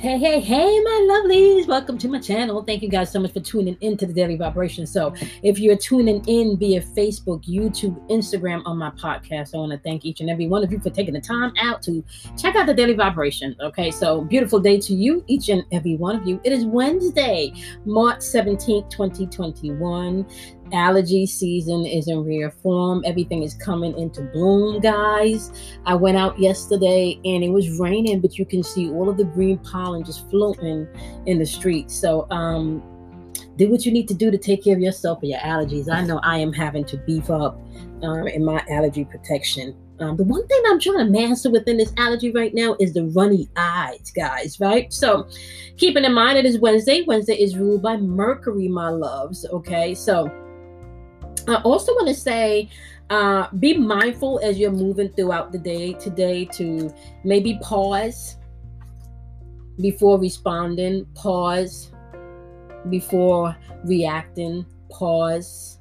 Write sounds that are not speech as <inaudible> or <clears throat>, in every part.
Hey, hey, hey, my lovelies. Welcome to my channel. Thank you guys so much for tuning into the Daily Vibration. So, if you're tuning in via Facebook, YouTube, Instagram on my podcast, I want to thank each and every one of you for taking the time out to check out the Daily Vibration. Okay, so beautiful day to you, each and every one of you. It is Wednesday, March 17th, 2021 allergy season is in rare form. Everything is coming into bloom, guys. I went out yesterday and it was raining, but you can see all of the green pollen just floating in the streets. So, um, do what you need to do to take care of yourself and your allergies. I know I am having to beef up um, in my allergy protection. Um, the one thing I'm trying to master within this allergy right now is the runny eyes, guys, right? So, keeping in mind it is Wednesday. Wednesday is ruled by Mercury, my loves, okay? So, I also want to say uh, be mindful as you're moving throughout the day today to maybe pause before responding, pause before reacting, pause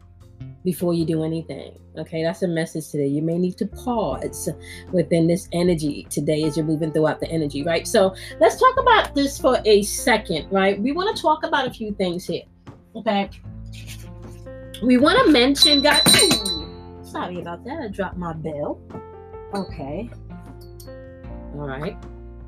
before you do anything. Okay, that's a message today. You may need to pause within this energy today as you're moving throughout the energy, right? So let's talk about this for a second, right? We want to talk about a few things here. Okay we want to mention, guys. Sorry about that. I dropped my bell. Okay. All right.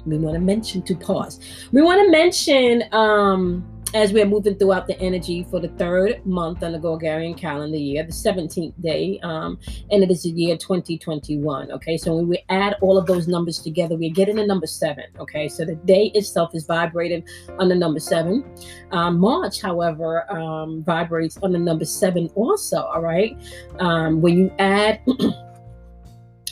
We want to mention to pause. We want to mention um as we're moving throughout the energy for the third month on the Gregorian calendar year, the 17th day, um, and it is the year 2021. Okay, so when we add all of those numbers together, we're getting the number seven. Okay, so the day itself is vibrating on the number seven. Um, March, however, um, vibrates on the number seven also. All right, um, when you add, <clears throat>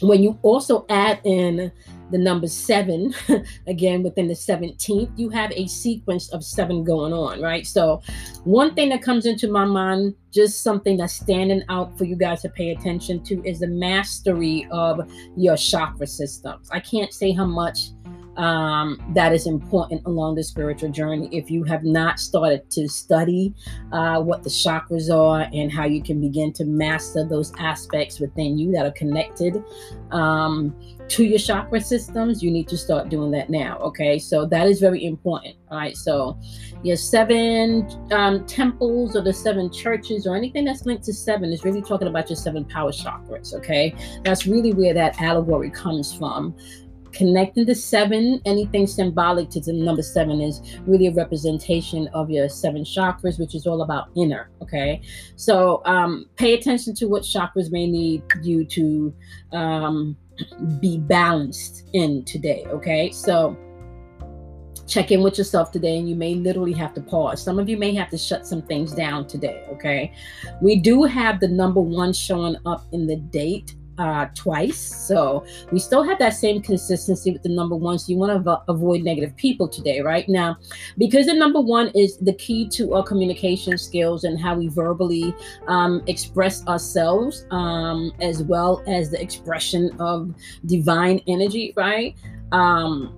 when you also add in the number seven, <laughs> again within the 17th, you have a sequence of seven going on, right? So, one thing that comes into my mind, just something that's standing out for you guys to pay attention to, is the mastery of your chakra systems. I can't say how much um, that is important along the spiritual journey. If you have not started to study uh, what the chakras are and how you can begin to master those aspects within you that are connected um, to your chakra systems, you need to start doing that now. Okay, so that is very important. All right, so your seven um, temples or the seven churches or anything that's linked to seven is really talking about your seven power chakras. Okay, that's really where that allegory comes from connecting the seven, anything symbolic to the number seven is really a representation of your seven chakras, which is all about inner. Okay. So um, pay attention to what chakras may need you to um, be balanced in today. Okay. So check in with yourself today and you may literally have to pause some of you may have to shut some things down today okay we do have the number one showing up in the date uh, twice. So we still have that same consistency with the number one. So you want to avoid negative people today, right? Now, because the number one is the key to our communication skills and how we verbally um, express ourselves, um, as well as the expression of divine energy, right? Um,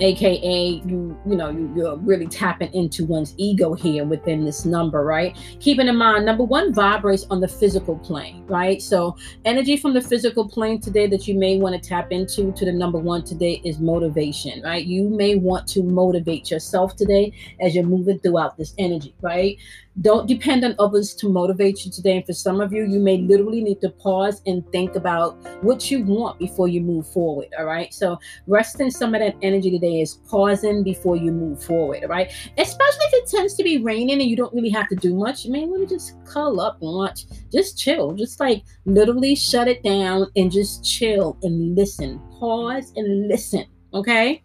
aka you you know you, you're really tapping into one's ego here within this number right? Keeping in mind number one vibrates on the physical plane right? So energy from the physical plane today that you may want to tap into to the number one today is motivation right? You may want to motivate yourself today as you're moving throughout this energy right don't depend on others to motivate you today. And for some of you, you may literally need to pause and think about what you want before you move forward. All right. So, resting some of that energy today is pausing before you move forward. All right. Especially if it tends to be raining and you don't really have to do much. You may want to just curl up and watch, just chill, just like literally shut it down and just chill and listen. Pause and listen. Okay.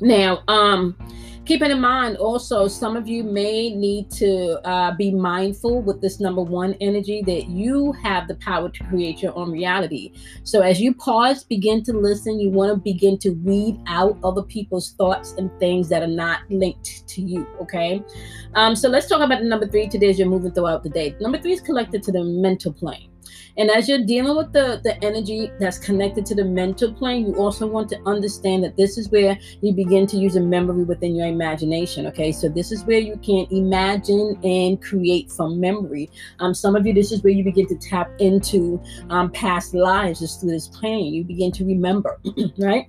Now, um, keeping in mind also some of you may need to uh, be mindful with this number one energy that you have the power to create your own reality. So as you pause begin to listen you want to begin to weed out other people's thoughts and things that are not linked to you okay? Um, so let's talk about the number three. Today as you're moving throughout the day. Number three is collected to the mental plane and as you're dealing with the, the energy that's connected to the mental plane, you also want to understand that this is where you begin to use a memory within your imagination. Okay, so this is where you can imagine and create from memory. Um, some of you, this is where you begin to tap into um, past lives just through this plane. You begin to remember, <clears throat> right?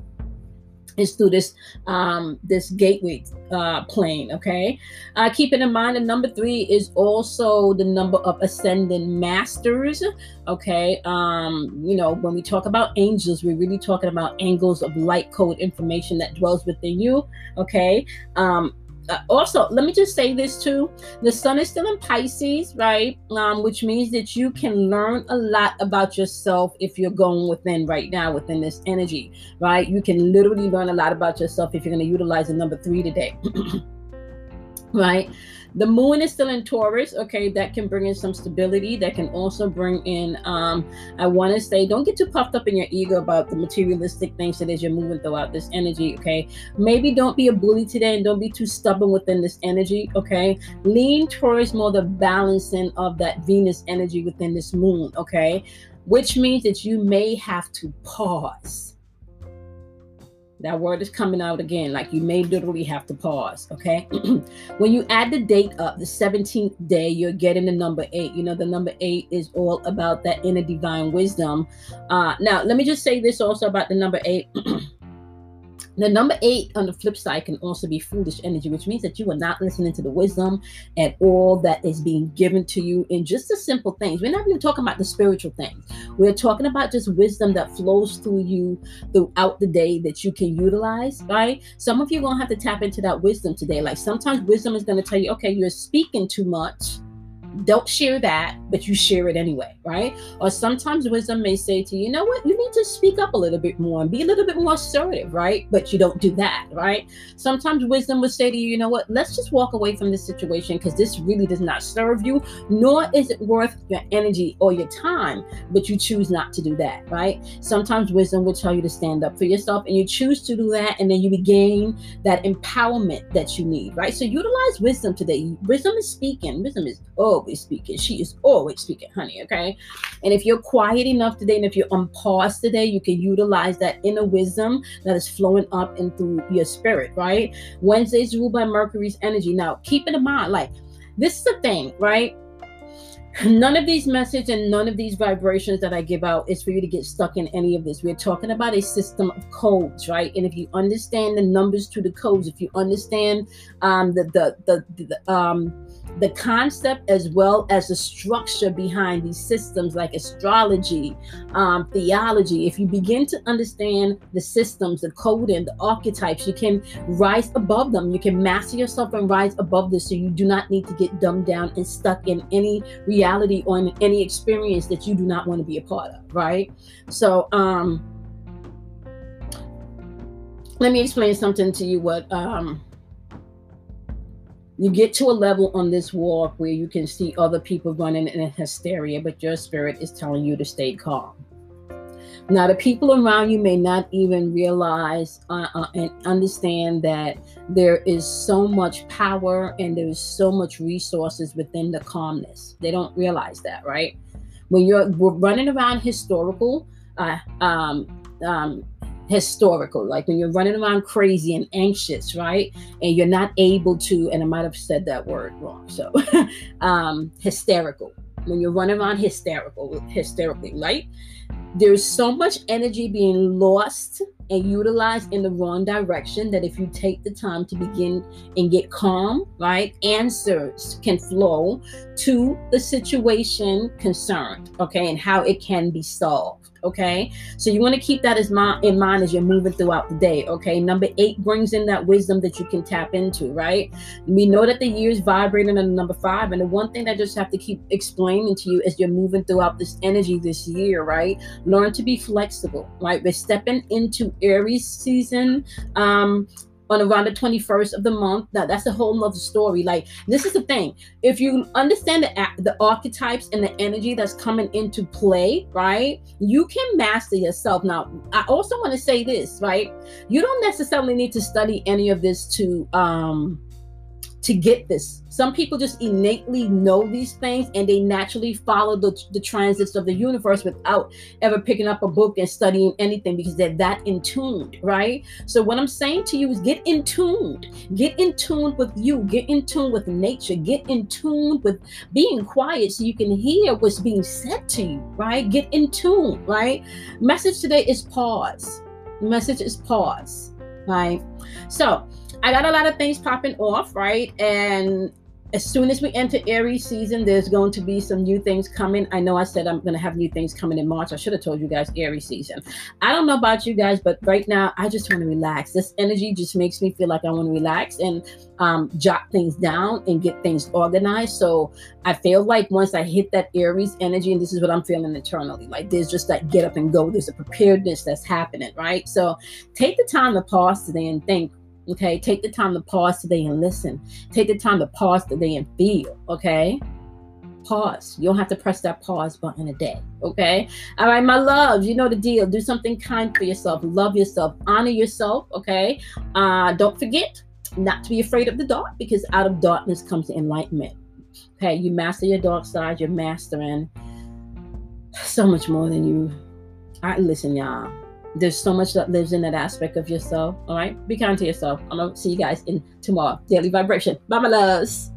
Is through this um this gateway uh plane okay? Uh keeping in mind the number three is also the number of ascending masters okay? Um you know when we talk about angels we're really talking about angles of light code information that dwells within you okay? Um uh, also let me just say this too. The sun is still in pisces right? Um, which means that you can learn a lot about yourself if you're going within right now within this energy right? You can literally learn a lot about yourself if you're going to utilize the number three today <clears throat> right the moon is still in Taurus. Okay, that can bring in some stability. That can also bring in, um, I want to say, don't get too puffed up in your ego about the materialistic things that as you're moving throughout this energy. Okay, maybe don't be a bully today and don't be too stubborn within this energy. Okay, lean towards more the balancing of that Venus energy within this moon. Okay, which means that you may have to pause that word is coming out again. Like you may literally have to pause. Okay. <clears throat> when you add the date up, the 17th day, you're getting the number eight. You know, the number eight is all about that inner divine wisdom. Uh, now, let me just say this also about the number eight. <clears throat> The number eight on the flip side can also be foolish energy, which means that you are not listening to the wisdom and all that is being given to you in just the simple things. We're not even talking about the spiritual things. We're talking about just wisdom that flows through you throughout the day that you can utilize, right? Some of you are going to have to tap into that wisdom today. Like sometimes wisdom is going to tell you, okay, you're speaking too much don't share that, but you share it anyway, right? Or sometimes wisdom may say to you, you know what, you need to speak up a little bit more and be a little bit more assertive, right? But you don't do that, right? Sometimes wisdom would say to you, you know what, let's just walk away from this situation because this really does not serve you, nor is it worth your energy or your time, but you choose not to do that, right? Sometimes wisdom will tell you to stand up for yourself and you choose to do that, and then you regain that empowerment that you need, right? So utilize wisdom today. Wisdom is speaking, wisdom is, oh, always speaking. She is always speaking, honey. Okay. And if you're quiet enough today, and if you're on pause today, you can utilize that inner wisdom that is flowing up and through your spirit, right? Wednesday's ruled by Mercury's energy. Now, keep in mind, like, this is the thing, right? None of these messages and none of these vibrations that I give out is for you to get stuck in any of this. We're talking about a system of codes, right? And if you understand the numbers to the codes, if you understand um, the, the the the um the concept as well as the structure behind these systems like astrology um, theology if you begin to understand the systems the coding the archetypes you can rise above them you can master yourself and rise above this so you do not need to get dumbed down and stuck in any reality or in any experience that you do not want to be a part of right so um let me explain something to you what um you get to a level on this walk where you can see other people running in hysteria, but your spirit is telling you to stay calm. Now, the people around you may not even realize uh, uh, and understand that there is so much power and there is so much resources within the calmness. They don't realize that, right? When you're running around historical, uh, um, um, historical, like when you're running around crazy and anxious, right? And you're not able to, and I might have said that word wrong. So, <laughs> um, hysterical. When you're running around hysterical, hysterically, right? There's so much energy being lost and utilized in the wrong direction that if you take the time to begin and get calm, right? Answers can flow to the situation concerned, okay, and how it can be solved. Okay, so you want to keep that as my, in mind as you're moving throughout the day. Okay, number eight brings in that wisdom that you can tap into, right? We know that the year's vibrating on number five, and the one thing I just have to keep explaining to you as you're moving throughout this energy this year, right? Learn to be flexible, right? We're stepping into Aries season. Um, on around the 21st of the month. Now that's a whole nother story. Like this is the thing. If you understand the the archetypes and the energy that's coming into play, right? You can master yourself. Now, I also want to say this, right? You don't necessarily need to study any of this to um to get this. Some people just innately know these things and they naturally follow the, the transits of the universe without ever picking up a book and studying anything because they're that in tuned, right? So, what I'm saying to you is get in tuned. Get in tune with you. Get in tune with nature. Get in tune with being quiet so you can hear what's being said to you, right? Get in tune, right? Message today is pause. Message is pause right? So I got a lot of things popping off, right? And as soon as we enter Aries season, there's going to be some new things coming. I know I said I'm going to have new things coming in March. I should have told you guys Aries season. I don't know about you guys, but right now I just want to relax. This energy just makes me feel like I want to relax and um, jot things down and get things organized. So I feel like once I hit that Aries energy, and this is what I'm feeling internally, like there's just that get up and go. There's a preparedness that's happening, right? So take the time to pause today and think Okay, take the time to pause today and listen. Take the time to pause today and feel. Okay, pause. You don't have to press that pause button a day. Okay, all right, my loves, you know the deal. Do something kind for yourself. Love yourself. Honor yourself. Okay, uh, don't forget not to be afraid of the dark because out of darkness comes enlightenment. Okay, you master your dark side. You're mastering so much more than you. All right, listen, y'all there's so much that lives in that aspect of yourself. All right. Be kind to yourself. I'm going to see you guys in tomorrow. Daily vibration. Bye, my loves.